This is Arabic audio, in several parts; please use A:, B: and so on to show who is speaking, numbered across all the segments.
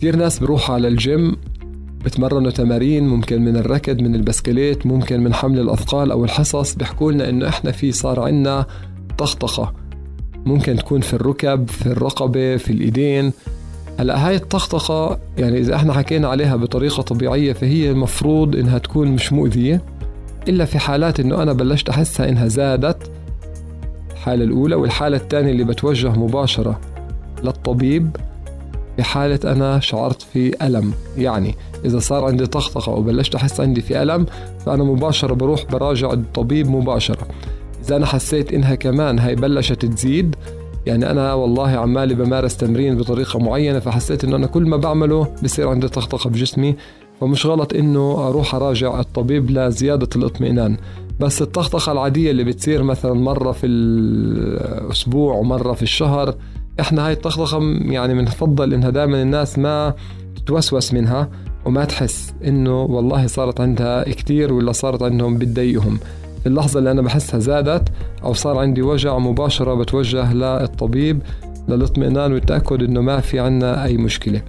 A: كثير ناس بروحوا على الجيم بتمرنوا تمارين ممكن من الركض من البسكليت ممكن من حمل الأثقال أو الحصص. بيحكوا لنا إنه إحنا في صار عندنا طخطخة. ممكن تكون في الركب في الرقبة في الإيدين. هلأ هاي الطخطخة يعني إذا إحنا حكينا عليها بطريقة طبيعية فهي المفروض إنها تكون مش مؤذية. إلا في حالات إنه أنا بلشت أحسها إنها زادت. الحالة الأولى والحالة الثانية اللي بتوجه مباشرة للطبيب. في حالة أنا شعرت في ألم. يعني إذا صار عندي طخطخة وبلشت أحس عندي في ألم فأنا مباشرة بروح براجع الطبيب مباشرة. إذا أنا حسيت إنها كمان هاي بلشت تزيد يعني أنا والله عمالي بمارس تمرين بطريقة معينة فحسيت إنه أنا كل ما بعمله بصير عندي طخطخة بجسمي فمش غلط إنه أروح أراجع الطبيب لزيادة الاطمئنان. بس الطخطخة العادية اللي بتصير مثلا مرة في الأسبوع ومرة في الشهر إحنا هاي الطخطخه يعني بنفضل إنها دائما الناس ما تتوسوس منها وما تحس إنه والله صارت عندها كثير ولا صارت عندهم بتضايقهم. اللحظة اللي أنا بحسها زادت أو صار عندي وجع مباشرة بتوجه للطبيب للاطمئنان والتأكد إنه ما في عنا أي مشكلة.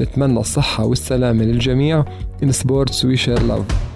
A: نتمنى الصحة والسلامة للجميع. In sports we share love.